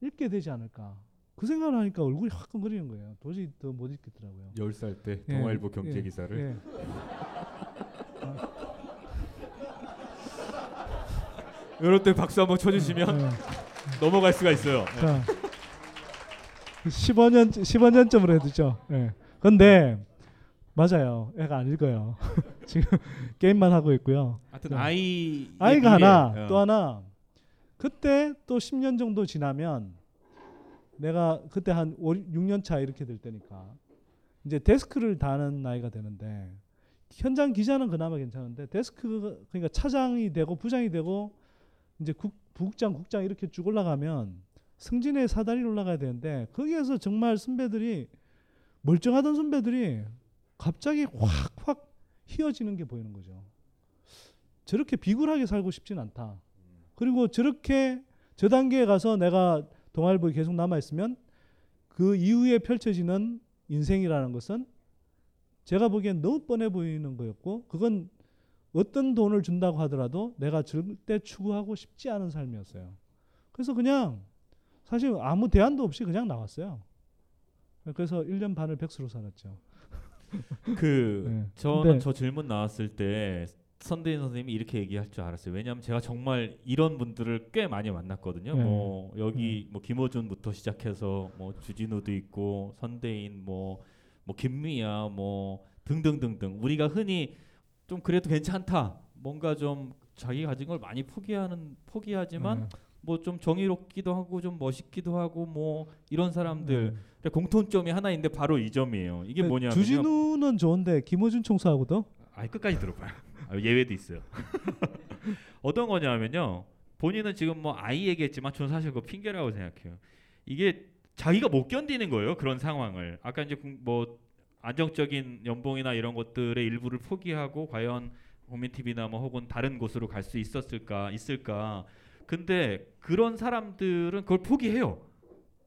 Speaker 7: 읽게 되지 않을까. 그 생각을 하니까 얼굴이 화끈거리는 거예요. 도저히 더 못 읽겠더라고요.
Speaker 6: 10살 때
Speaker 7: 예,
Speaker 6: 동아일보 경제
Speaker 7: 예,
Speaker 6: 기사를
Speaker 7: 예.
Speaker 6: 이럴 때 박수 한번 쳐주시면
Speaker 7: 예.
Speaker 6: 넘어갈 수가 있어요. 예.
Speaker 7: 자, 15년 15년 쯤으로 해두죠. 예. 근데 맞아요. 애가 안 읽어요. 지금 게임만 하고 있고요.
Speaker 6: 하여튼
Speaker 7: 자,
Speaker 6: 아이
Speaker 7: 아이가 하나
Speaker 6: 어.
Speaker 7: 또 하나 그때 또 10년 정도 지나면 내가 그때 한 5, 6년 차 이렇게 될 때니까 이제 데스크를 다는 나이가 되는데 현장 기자는 그나마 괜찮은데 데스크 그러니까 차장이 되고 부장이 되고 이제 국, 부국장 국장 이렇게 쭉 올라가면 승진의 사다리 올라가야 되는데 거기에서 정말 선배들이 멀쩡하던 선배들이 갑자기 확확 휘어지는 게 보이는 거죠. 저렇게 비굴하게 살고 싶진 않다. 그리고 저렇게 저 단계에 가서 내가 동아일보에 계속 남아 있으면 그 이후에 펼쳐지는 인생이라는 것은 제가 보기엔 너무 뻔해 보이는 거였고 그건 어떤 돈을 준다고 하더라도 내가 절대 추구하고 싶지 않은 삶이었어요. 그래서 그냥 사실 아무 대안도 없이 그냥 나왔어요. 그래서 1년 반을 백수로 살았죠.
Speaker 6: 그
Speaker 7: 네.
Speaker 6: 저는 저 질문 나왔을 때 선대인 선생님이 이렇게 얘기할 줄 알았어요. 왜냐하면 제가 정말 이런 분들을 꽤 많이 만났거든요.
Speaker 7: 네.
Speaker 6: 뭐 여기 뭐 김호준부터 시작해서 뭐 주진우도 있고 선대인 뭐 뭐 김미아 뭐 등등등등 우리가 흔히 좀 그래도 괜찮다. 뭔가 좀 자기 가진 걸 많이 포기하는 포기하지만
Speaker 7: 네.
Speaker 6: 뭐 좀 정의롭기도 하고 좀 멋있기도 하고 뭐 이런 사람들
Speaker 7: 네.
Speaker 6: 공통점이 하나 있는데 바로 이 점이에요. 이게
Speaker 7: 네,
Speaker 6: 뭐냐면
Speaker 7: 주진우는 좋은데 김호준 총수하고도
Speaker 6: 아이 끝까지 들어봐요. 아, 예외도 있어요. 어떤 거냐면요. 본인은 지금 뭐 아이 얘기했지만 저는 사실 그거 핑계라고 생각해요. 이게 자기가 못 견디는 거예요. 그런 상황을. 아까 이제 국- 뭐 안정적인 연봉이나 이런 것들의 일부를 포기하고 과연 국민 TV나 뭐 혹은 다른 곳으로 갈 수 있었을까 있을까. 근데 그런 사람들은 그걸 포기해요.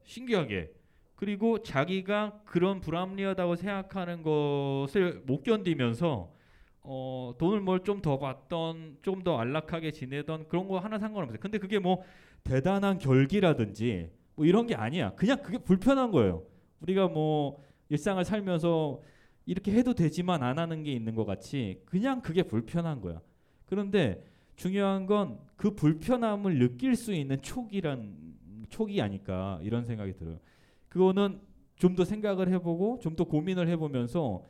Speaker 6: 신기하게. 그리고 자기가 그런 불합리하다고 생각하는 것을 못 견디면서 어, 돈을 뭘 좀 더 받던 좀 더 안락하게 지내던 그런 거 하나 상관없어요. 근데 그게 뭐 대단한 결기라든지 뭐 이런 게 아니야. 그냥 그게 불편한 거예요. 우리가 뭐 일상을 살면서 이렇게 해도 되지만 안 하는 게 있는 것 같이 그냥 그게 불편한 거야. 그런데 중요한 건 그 불편함을 느낄 수 있는 촉이란 촉이 아닐까 이런 생각이 들어요. 그거는 좀 더 생각을 해보고 좀 더 고민을 해보면서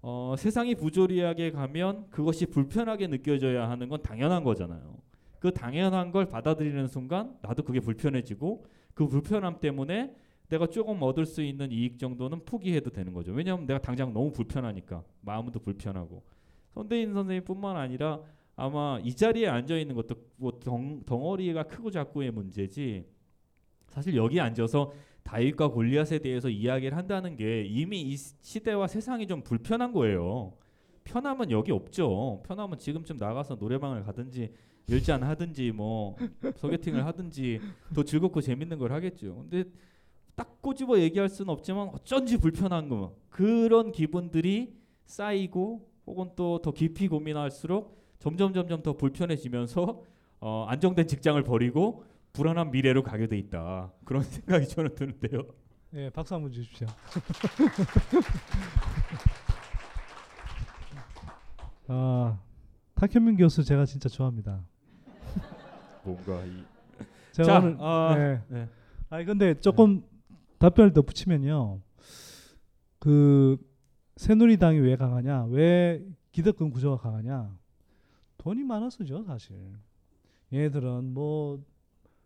Speaker 6: 어, 세상이 부조리하게 가면 그것이 불편하게 느껴져야 하는 건 당연한 거잖아요. 그 당연한 걸 받아들이는 순간 나도 그게 불편해지고 그 불편함 때문에 내가 조금 얻을 수 있는 이익 정도는 포기해도 되는 거죠. 왜냐하면 내가 당장 너무 불편하니까 마음도 불편하고 선대인 선생님뿐만 아니라 아마 이 자리에 앉아 있는 것도 뭐 덩, 덩어리가 크고 작고의 문제지 사실 여기 앉아서 다윗과 골리앗에 대해서 이야기를 한다는 게 이미 이 시- 시대와 세상이 좀 불편한 거예요. 편함은 여기 없죠. 편함은 지금쯤 나가서 노래방을 가든지 일잔 하든지 뭐 소개팅을 하든지 더 즐겁고 재밌는 걸 하겠죠. 근데 딱 꼬집어 얘기할 수는 없지만 어쩐지 불편한 거 그런 기분들이 쌓이고 혹은 또 더 깊이 고민할수록 점점 점점 더 불편해지면서 어, 안정된 직장을 버리고 불안한 미래로 가게 돼 있다 그런 생각이 저는 드는데요.
Speaker 7: 예, 박수 한번 주십시오. 아, 탁현민 교수 제가 진짜 좋아합니다.
Speaker 6: 뭔가 이
Speaker 7: 제가
Speaker 6: 자,
Speaker 7: 오늘
Speaker 6: 아,
Speaker 7: 네.
Speaker 6: 네.
Speaker 7: 아니 근데 조금 답변을 덧붙이면요. 그 새누리당이 왜 강하냐? 왜 기득권 구조가 강하냐? 돈이 많았어죠, 사실. 얘들은 뭐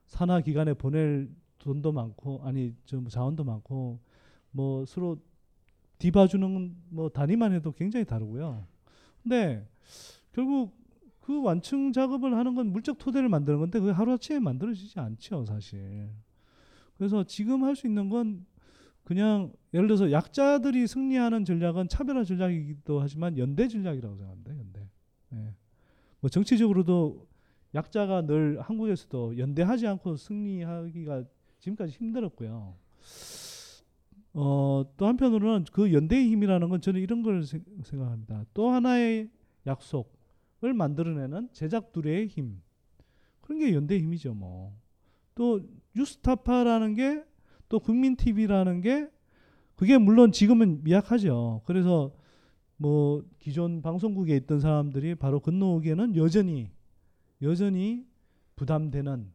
Speaker 7: 산하 기관에 보낼 돈도 많고 아니 좀 자원도 많고 뭐 서로 뒤봐주는 뭐 단위만 해도 굉장히 다르고요. 근데 결국 그 완충 작업을 하는 건 물적 토대를 만드는 건데 그게 하루아침에 만들어지지 않죠, 사실. 그래서 지금 할 수 있는 건 그냥 예를 들어서 약자들이 승리하는 전략은 차별화 전략이기도 하지만 연대 전략이라고 생각합니다. 연대. 예. 뭐 정치적으로도 약자가 늘 한국에서도 연대하지 않고 승리하기가 지금까지 힘들었고요. 어, 또 한편으로는 그 연대의 힘이라는 건 저는 이런 걸 생- 생각합니다. 또 하나의 약속을 만들어내는 제작들의 힘. 그런 게 연대의 힘이죠, 뭐. 또 뉴스타파라는 게 또 국민 TV라는 게 그게 물론 지금은 미약하죠. 그래서 뭐 기존 방송국에 있던 사람들이 바로 건너오기에는 여전히 여전히 부담되는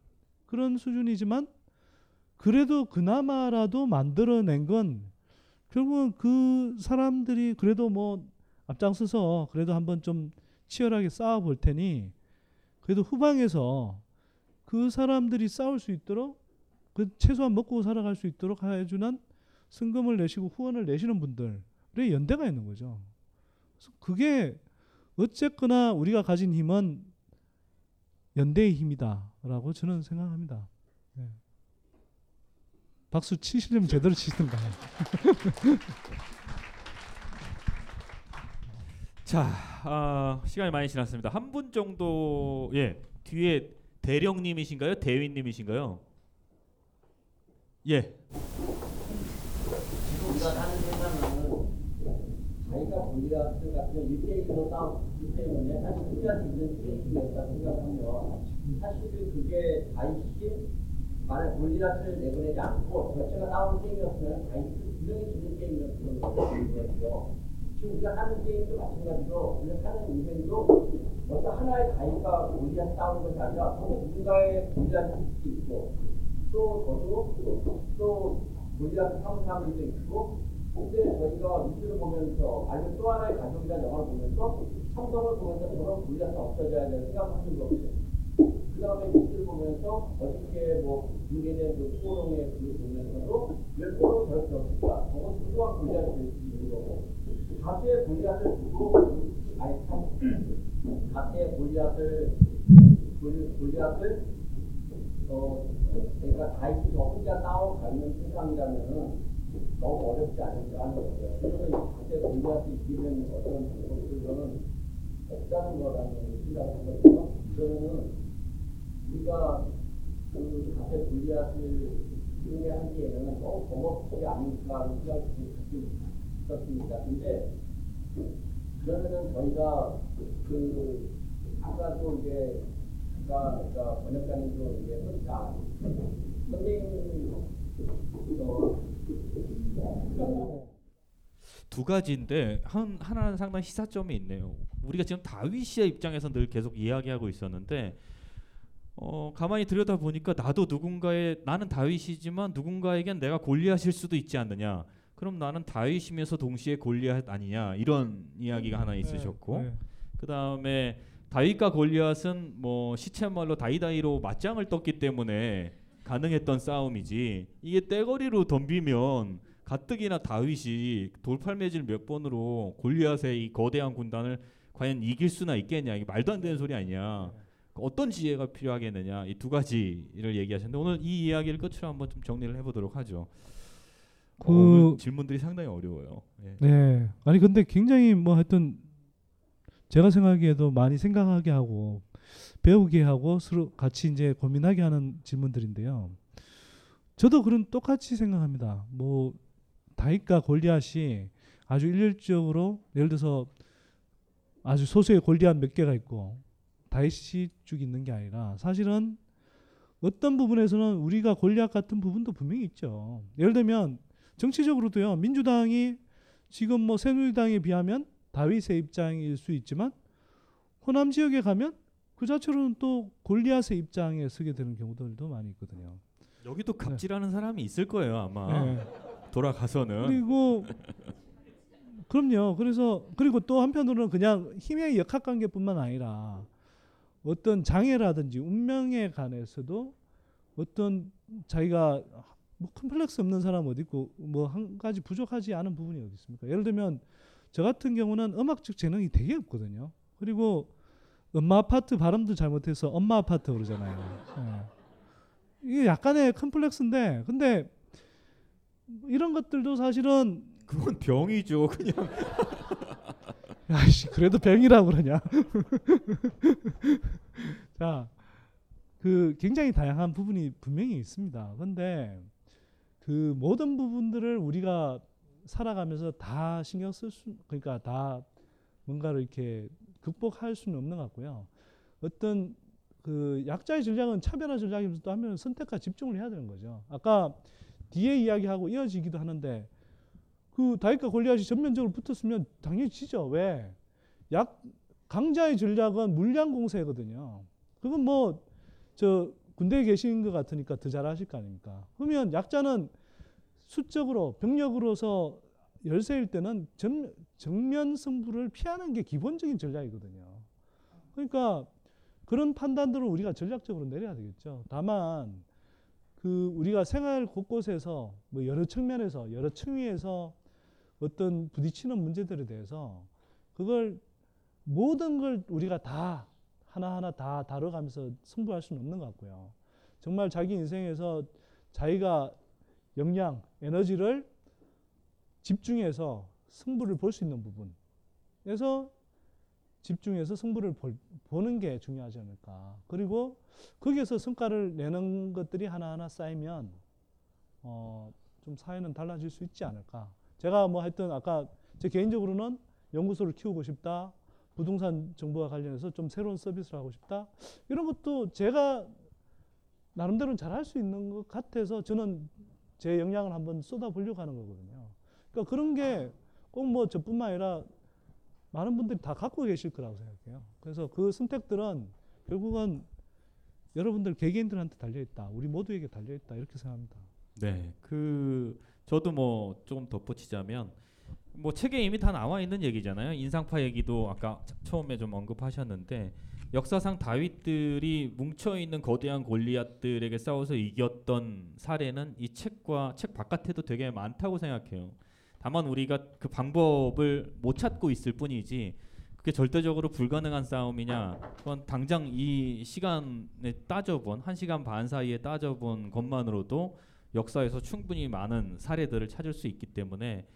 Speaker 7: 그런 수준이지만 그래도 그나마라도 만들어낸 건 결국은 그 사람들이 그래도 뭐 앞장서서 그래도 한번 좀 치열하게 싸워 볼 테니 그래도 후방에서 그 사람들이 싸울 수 있도록 그 최소한 먹고 살아갈 수 있도록 해주는 승금을 내시고 후원을 내시는 분들의 연대가 있는 거죠. 그게 어쨌거나 우리가 가진 힘은 연대의 힘이다라고 저는 생각합니다. 네. 박수 치시려면 제대로 치시던가.
Speaker 6: 자, 아, 시간이 많이 지났습니다. 한 분 정도 예 뒤에 대령님이신가요? 대위님이신가요? 예.
Speaker 11: 지금 우리가 하는 세상은 자기가 권리가 같은 일대일로 싸우기 때문에 사실 우리한테 있는 트레이닝이었다 생각하면 사실 그게 다이씨 만약 골리앗을 내보내지 않고 전체가 싸우는 게임이었으면 다이씨 분명히 지는 게임이었던 거죠. 지금 우리가 하는 게임도 마찬가지로 우리가 하는 이벤트도 어떤 하나의 가입과 골리앗 싸우는 것이 아니라 저도 누군가의 수 있고 또 저도 또 골리앗을 사는 사람들도 있고 근데 저희가 뉴스를 보면서 아니면 또 하나의 가족이라는 영화를 보면서 삼성을 보면서 저런 골리앗이 없어져야 되는 생각하는 거거든요. 그 다음에 뉴스를 보면서 어저께 뭐 공개된 그 포롱의 글을 보면서도 왜 포롱 저렇게 없을까? 저건 또한 골리앗이 될수 있는 거고 각계의 골리앗을 두고 아니 참 각계의 골리앗을 골- 골리앗을 어 그러니까 다이스 저 혼자 싸워가는 세상이라면은 너무 어렵지 않을까 하는 거죠. 그러면 각계의 골리앗이 이기는 어떤 방법들 저는 없다는 거라는 생각을 하거든요. 그러면은 우리가 그 각계 골리앗을 승리하기에는 너무 범업지 않을까 하는 생각이 좀 있었습니다. 근데 그러면은 저희가 그 아까도 이제 아까 그러니까 번역가님도 이제 혼자 선생님 어,
Speaker 6: 두 가지인데 한 하나는 상당히 시사점이 있네요. 우리가 지금 다윗의 입장에서 늘 계속 이야기하고 있었는데 어, 가만히 들여다 보니까 나도 누군가의 나는 다윗이지만 누군가에겐 내가 골리앗일 수도 있지 않느냐. 그럼 나는 다윗이면서 동시에 골리앗 아니냐 이런 이야기가 하나 있으셨고
Speaker 7: 네.
Speaker 6: 그 다음에 다윗과 골리앗은 뭐 시체말로 다이다이로 맞짱을 떴기 때문에 가능했던 싸움이지 이게 떼거리로 덤비면 가뜩이나 다윗이 돌팔매질 몇 번으로 골리앗의 이 거대한 군단을 과연 이길 수나 있겠냐 이게 말도 안 되는 소리 아니냐 어떤 지혜가 필요하겠느냐 이 두 가지를 얘기하셨는데 오늘 이 이야기를 끝으로 한번 좀 정리를 해보도록 하죠. 어,
Speaker 7: 그-
Speaker 6: 오늘 질문들이 상당히 어려워요. 예.
Speaker 7: 네. 아니 근데 굉장히 뭐 하여튼 제가 생각하기에도 많이 생각하게 하고 배우게 하고 서로 같이 이제 고민하게 하는 질문들인데요. 저도 그런 똑같이 생각합니다. 뭐 다윗과 골리앗이 아주 일률적으로 예를 들어서 아주 소수의 골리앗 몇 개가 있고 다윗이 쭉 있는 게 아니라 사실은 어떤 부분에서는 우리가 골리앗 같은 부분도 분명히 있죠. 예를 들면 정치적으로도요. 민주당이 지금 뭐 새누리당에 비하면 다윗의 입장일 수 있지만 호남 지역에 가면 그 자체로는 또 골리앗의 입장에 서게 되는 경우들도 많이 있거든요.
Speaker 6: 여기도 갑질하는 사람이 있을 거예요 아마
Speaker 7: 네.
Speaker 6: 돌아가서는
Speaker 7: 그리고 그럼요. 그래서 그리고 또 한편으로는 그냥 힘의 역학관계뿐만 아니라 어떤 장애라든지 운명에 관해서도 어떤 자기가 뭐 컴플렉스 없는 사람 어디 있고 뭐 한 가지 부족하지 않은 부분이 어디 있습니까? 예를 들면 저 같은 경우는 음악적 재능이 되게 없거든요. 그리고 엄마 아파트 발음도 잘못해서 엄마 아파트 그러잖아요. 예. 이게 약간의 컴플렉스인데 근데 이런 것들도 사실은
Speaker 6: 그건 병이죠 그냥
Speaker 7: 야씨 그래도 병이라고 그러냐 자 그 굉장히 다양한 부분이 분명히 있습니다 근데 그 모든 부분들을 우리가 살아가면서 다 신경 쓸 수 그러니까 다 뭔가를 이렇게 극복할 수는 없는 것 같고요 어떤 그 약자의 전략은 차별화 전략이면서 또 하면 선택과 집중을 해야 되는 거죠 아까 뒤에 이야기하고 이어지기도 하는데 그 다윗과 골리앗이 전면적으로 붙었으면 당연히 지죠. 왜? 약 강자의 전략은 물량 공세거든요. 그건 뭐 저 군대에 계신 것 같으니까 더 잘하실 거 아닙니까? 그러면 약자는 수적으로 병력으로서 열세일 때는 전, 정면 승부를 피하는 게 기본적인 전략이거든요. 그러니까 그런 판단들을 우리가 전략적으로 내려야 되겠죠. 다만 그 우리가 생활 곳곳에서 뭐 여러 측면에서 여러 층위에서 어떤 부딪히는 문제들에 대해서 그걸 모든 걸 우리가 다 하나하나 다 다뤄가면서 승부할 수는 없는 것 같고요. 정말 자기 인생에서 자기가 역량, 에너지를 집중해서 승부를 볼 수 있는 부분에서 집중해서 승부를 볼, 보는 게 중요하지 않을까. 그리고 거기에서 성과를 내는 것들이 하나하나 쌓이면 어, 좀 사회는 달라질 수 있지 않을까. 제가 뭐 하여튼 아까 제 개인적으로는 연구소를 키우고 싶다. 부동산 정보와 관련해서 좀 새로운 서비스를 하고 싶다. 이런 것도 제가 나름대로는 잘 할 수 있는 것 같아서 저는 제 역량을 한번 쏟아보려고 하는 거거든요. 그러니까 그런 게 꼭 뭐 저뿐만 아니라 많은 분들이 다 갖고 계실 거라고 생각해요. 그래서 그 선택들은 결국은 여러분들 개개인들한테 달려 있다. 우리 모두에게 달려 있다. 이렇게 생각합니다.
Speaker 6: 네, 그 저도 뭐 조금 덧붙이자면 뭐 책에 이미 다 나와 있는 얘기잖아요. 인상파 얘기도 아까 차- 처음에 좀 언급하셨는데 역사상 다윗들이 뭉쳐 있는 거대한 골리앗들에게 싸워서 이겼던 사례는 이 책과 책 바깥에도 되게 많다고 생각해요. 다만 우리가 그 방법을 못 찾고 있을 뿐이지 그게 절대적으로 불가능한 싸움이냐 그건 당장 이 시간에 따져본 한 시간 반 사이에 따져본 것만으로도 역사에서 충분히 많은 사례들을 찾을 수 있기 때문에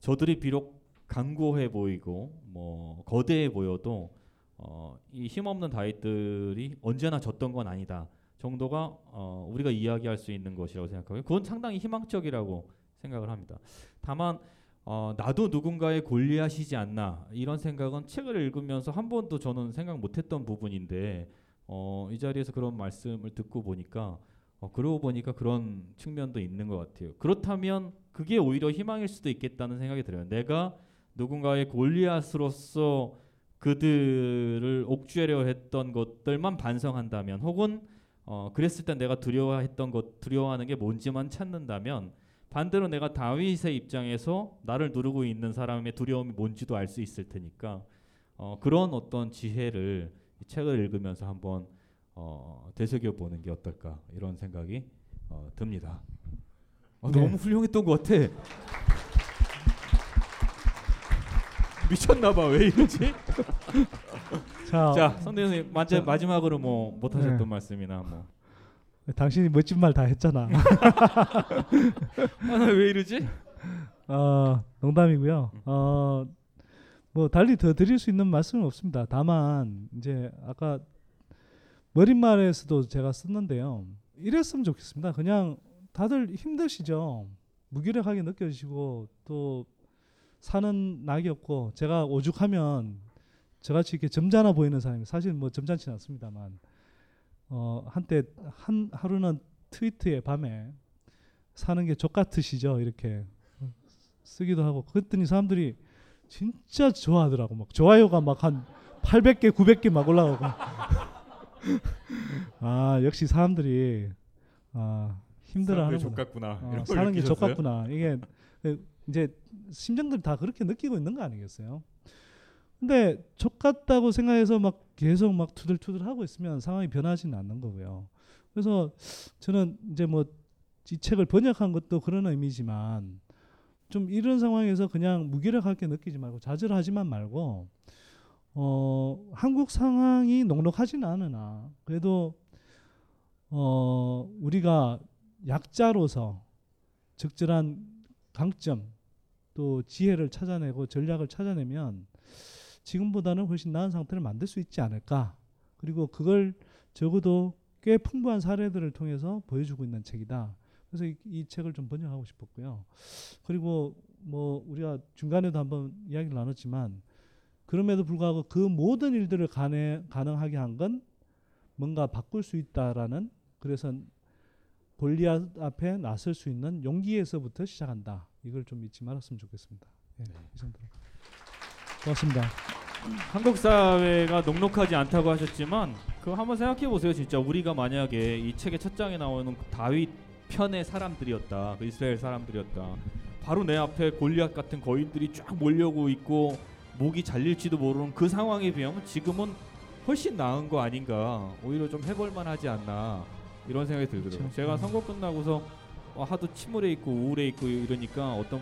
Speaker 6: 저들이 비록 강고해 보이고 뭐 거대해 보여도 어, 이 힘없는 다윗들이 언제나 졌던 건 아니다 정도가 어, 우리가 이야기할 수 있는 것이라고 생각하고요. 그건 상당히 희망적이라고 생각을 합니다. 다만 어, 나도 누군가의 골리앗이지 않나 이런 생각은 책을 읽으면서 한 번도 저는 생각 못했던 부분인데 어, 이 자리에서 그런 말씀을 듣고 보니까 어, 그러고 보니까 그런 측면도 있는 것 같아요. 그렇다면 그게 오히려 희망일 수도 있겠다는 생각이 들어요. 내가 누군가의 골리앗으로서 그들을 옥죄려 했던 것들만 반성한다면 혹은 어, 그랬을 때 내가 두려워했던 것 두려워하는 게 뭔지만 찾는다면 반대로 내가 다윗의 입장에서 나를 누르고 있는 사람의 두려움이 뭔지도 알 수 있을 테니까 어, 그런 어떤 지혜를 이 책을 읽으면서 한번 어, 되새겨 보는 게 어떨까 이런 생각이 어, 듭니다. 아,
Speaker 7: 네.
Speaker 6: 너무 훌륭했던 것 같아. 미쳤나봐 왜 이러지?
Speaker 7: 자,
Speaker 6: 자, 선대 선생님 마지,
Speaker 7: 자,
Speaker 6: 마지막으로 뭐 못하셨던
Speaker 7: 네.
Speaker 6: 말씀이나 뭐.
Speaker 7: 당신이 멋진 말 다 했잖아.
Speaker 6: 아, 왜 이러지?
Speaker 7: 어, 농담이고요.
Speaker 6: 음.
Speaker 7: 어, 뭐 달리 더 드릴 수 있는 말씀은 없습니다. 다만 이제 아까 머릿말에서도 제가 썼는데요. 이랬으면 좋겠습니다. 그냥 다들 힘드시죠. 무기력하게 느껴지시고 또 사는 낙이 없고 제가 오죽하면 저같이 이렇게 점잖아 보이는 사람이 사실 뭐 점잖지는 않습니다만 어 한때 한 하루는 트위터에 밤에 사는 게 족 같으시죠 이렇게 쓰기도 하고 그랬더니 사람들이 진짜 좋아하더라고 막 좋아요가 막 한 800개 900개 막 올라가고 아 역시 사람들이 아 힘들어하는
Speaker 6: 족 같구나. 이런 걸
Speaker 7: 사는 게
Speaker 6: 느끼셨어요?
Speaker 7: 족같구나 이게 그 이제 심정들이 다 그렇게 느끼고 있는 거 아니겠어요? 근데 족같다고 생각해서 막 계속 막 투들투들 하고 있으면 상황이 변하지는 않는 거고요. 그래서 저는 이제 뭐 이 책을 번역한 것도 그런 의미지만 좀 이런 상황에서 그냥 무기력하게 느끼지 말고 좌절하지만 말고 어 한국 상황이 녹록하지는 않으나 그래도 어 우리가 약자로서 적절한 강점 또 지혜를 찾아내고 전략을 찾아내면 지금보다는 훨씬 나은 상태를 만들 수 있지 않을까 그리고 그걸 적어도 꽤 풍부한 사례들을 통해서 보여주고 있는 책이다. 그래서 이, 이 책을 좀 번역하고 싶었고요. 그리고 뭐 우리가 중간에도 한번 이야기를 나눴지만 그럼에도 불구하고 그 모든 일들을 가능, 가능하게 한 건 뭔가 바꿀 수 있다라는 그래서 골리앗 앞에 나설 수 있는 용기에서부터 시작한다. 이걸 좀 잊지 말았으면 좋겠습니다. 예, 이 정도로. 고맙습니다.
Speaker 6: 한국 사회가 녹록하지 않다고 하셨지만 그 한번 생각해 보세요. 진짜 우리가 만약에 이 책의 첫 장에 나오는 그 다윗 편의 사람들이었다. 그 이스라엘 사람들이었다. 바로 내 앞에 골리앗 같은 거인들이 쫙 몰려오고 있고 목이 잘릴지도 모르는 그 상황에 비하면 지금은 훨씬 나은 거 아닌가. 오히려 좀 해볼 만하지 않나. 이런 생각이 들더라고요.
Speaker 7: 그렇죠.
Speaker 6: 제가
Speaker 7: 음.
Speaker 6: 선거 끝나고서 어, 하도 침울해 있고 우울해 있고 이러니까 어떤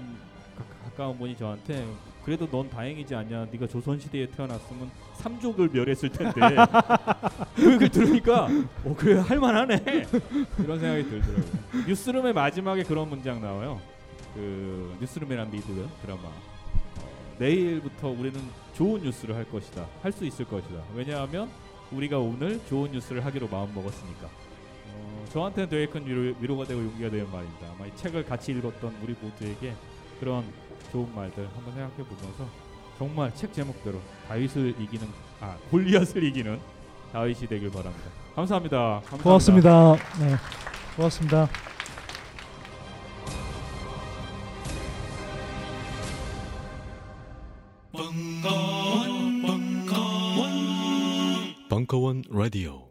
Speaker 6: 가, 가까운 분이 저한테 그래도 넌 다행이지 않냐. 네가 조선 시대에 태어났으면 삼족을 멸했을 텐데. 그 얘기를 들으니까 어 그래 할 만하네. 이런 생각이 들더라고요. 뉴스룸의 마지막에 그런 문장 나와요. 그 뉴스룸이란 미드 드라마. 어, 내일부터 우리는 좋은 뉴스를 할 것이다. 할 수 있을 것이다. 왜냐하면 우리가 오늘 좋은 뉴스를 하기로 마음 먹었으니까. 어, 저한테는 되게 큰 위로, 위로가 되고 용기가 되는 말입니다. 아마 이 책을 같이 읽었던 우리 모두에게 그런 좋은 말들 한번 생각해 보면서 정말 책 제목대로 다윗을 이기는 아 골리앗을 이기는 다윗이 되길 바랍니다. 감사합니다. 감사합니다.
Speaker 7: 고맙습니다. 네, 고맙습니다.
Speaker 12: 벙커원 벙커원 벙커원 라디오